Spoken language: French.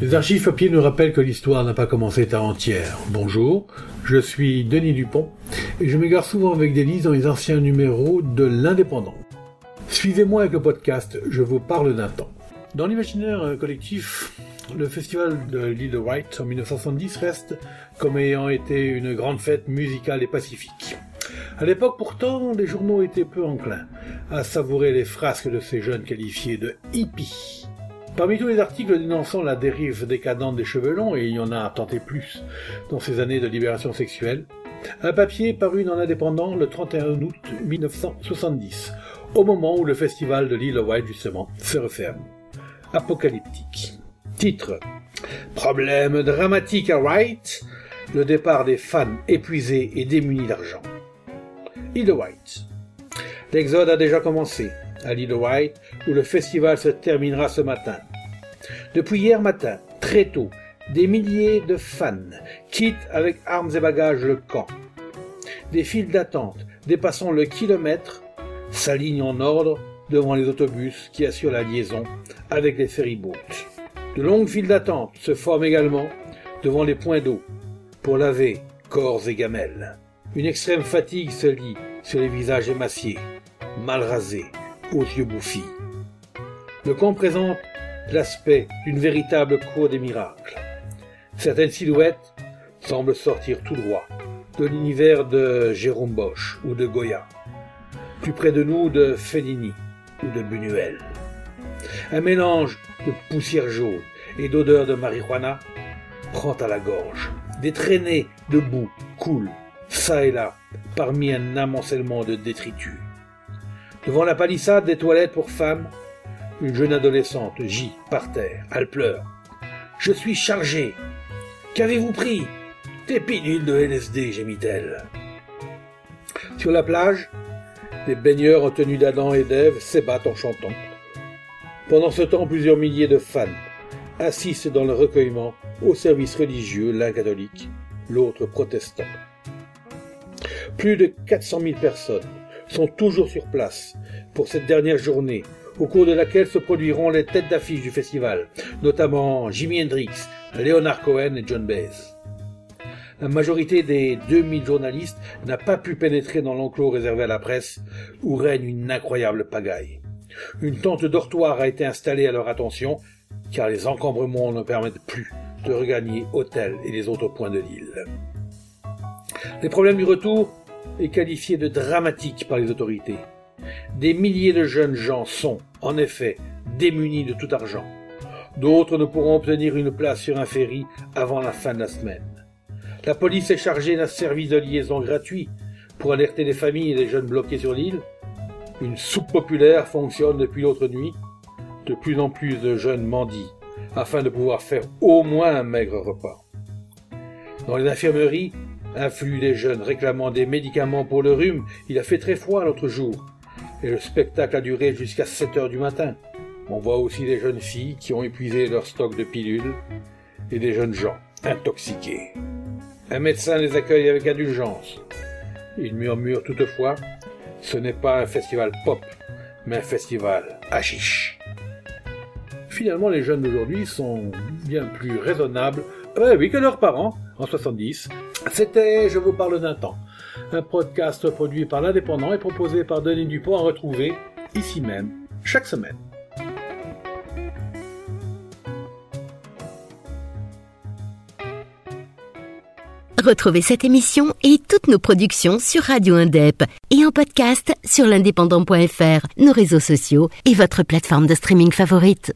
Les archives papier nous rappellent que l'histoire n'a pas commencé à entière. Bonjour, je suis Denis Dupont et je m'égare souvent avec Denise dans les anciens numéros de l'Indépendant. Suivez-moi avec le podcast Je vous parle d'un temps. Dans l'imaginaire collectif, le festival de l'île de en 1970 reste comme ayant été une grande fête musicale et pacifique. À l'époque pourtant, les journaux étaient peu enclins à savourer les frasques de ces jeunes qualifiés de hippies. Parmi tous les articles dénonçant la dérive décadente des cheveux longs, et il y en a tenté plus dans ces années de libération sexuelle, un papier paru dans l'Indépendant le 31 août 1970, au moment où le festival de l'île White justement se referme. Apocalyptique. Titre Problème dramatique à White, le départ des fans épuisés et démunis d'argent. White. L'exode a déjà commencé à l'île White, où le festival se terminera ce matin. Depuis hier matin, très tôt, des milliers de fans quittent avec armes et bagages le camp. Des files d'attente dépassant le kilomètre s'alignent en ordre devant les autobus qui assurent la liaison avec les ferryboats. De longues files d'attente se forment également devant les points d'eau pour laver corps et gamelles. Une extrême fatigue se lit sur les visages émaciés, mal rasés, aux yeux bouffis. Le camp présente l'aspect d'une véritable cour des miracles. Certaines silhouettes semblent sortir tout droit de l'univers de Jérôme Bosch ou de Goya, plus près de nous de Fellini ou de Buñuel. Un mélange de poussière jaune et d'odeur de marijuana prend à la gorge. Des traînées de boue coulent, ça et là, parmi un amoncellement de détritus. Devant la palissade des toilettes pour femmes, une jeune adolescente gît par terre. Elle pleure. Je suis chargée. Qu'avez-vous pris? Des pilules de LSD, gémit-elle. Sur la plage, des baigneurs en tenue d'Adam et d'Ève s'ébattent en chantant. Pendant ce temps, plusieurs milliers de fans assistent dans le recueillement au service religieux, l'un catholique, l'autre protestant. Plus de 400 000 personnes sont toujours sur place pour cette dernière journée, au cours de laquelle se produiront les têtes d'affiche du festival, notamment Jimi Hendrix, Leonard Cohen et John Baez. La majorité des 2000 journalistes n'a pas pu pénétrer dans l'enclos réservé à la presse, où règne une incroyable pagaille. Une tente dortoir a été installée à leur attention, car les encombrements ne permettent plus de regagner hôtel et les autres points de l'île. Les problèmes du retour est qualifié de dramatique par les autorités. Des milliers de jeunes gens sont, en effet, démunis de tout argent. D'autres ne pourront obtenir une place sur un ferry avant la fin de la semaine. La police est chargée d'un service de liaison gratuit pour alerter les familles et les jeunes bloqués sur l'île. Une soupe populaire fonctionne depuis l'autre nuit. De plus en plus de jeunes mendient afin de pouvoir faire au moins un maigre repas. Dans les infirmeries, Afflux des jeunes réclamant des médicaments pour le rhume. Il a fait très froid l'autre jour. Et le spectacle a duré jusqu'à 7 heures du matin. On voit aussi des jeunes filles qui ont épuisé leur stock de pilules et des jeunes gens intoxiqués. Un médecin les accueille avec indulgence. Il murmure toutefois, ce n'est pas un festival pop, mais un festival hashish. Finalement, les jeunes d'aujourd'hui sont bien plus raisonnables euh, oui, que leurs parents, en 70, c'était Je vous parle d'un temps, un podcast produit par l'Indépendant et proposé par Denis Dupont à retrouver ici même, chaque semaine. Retrouvez cette émission et toutes nos productions sur Radio Indep et en podcast sur l'indépendant.fr, nos réseaux sociaux et votre plateforme de streaming favorite.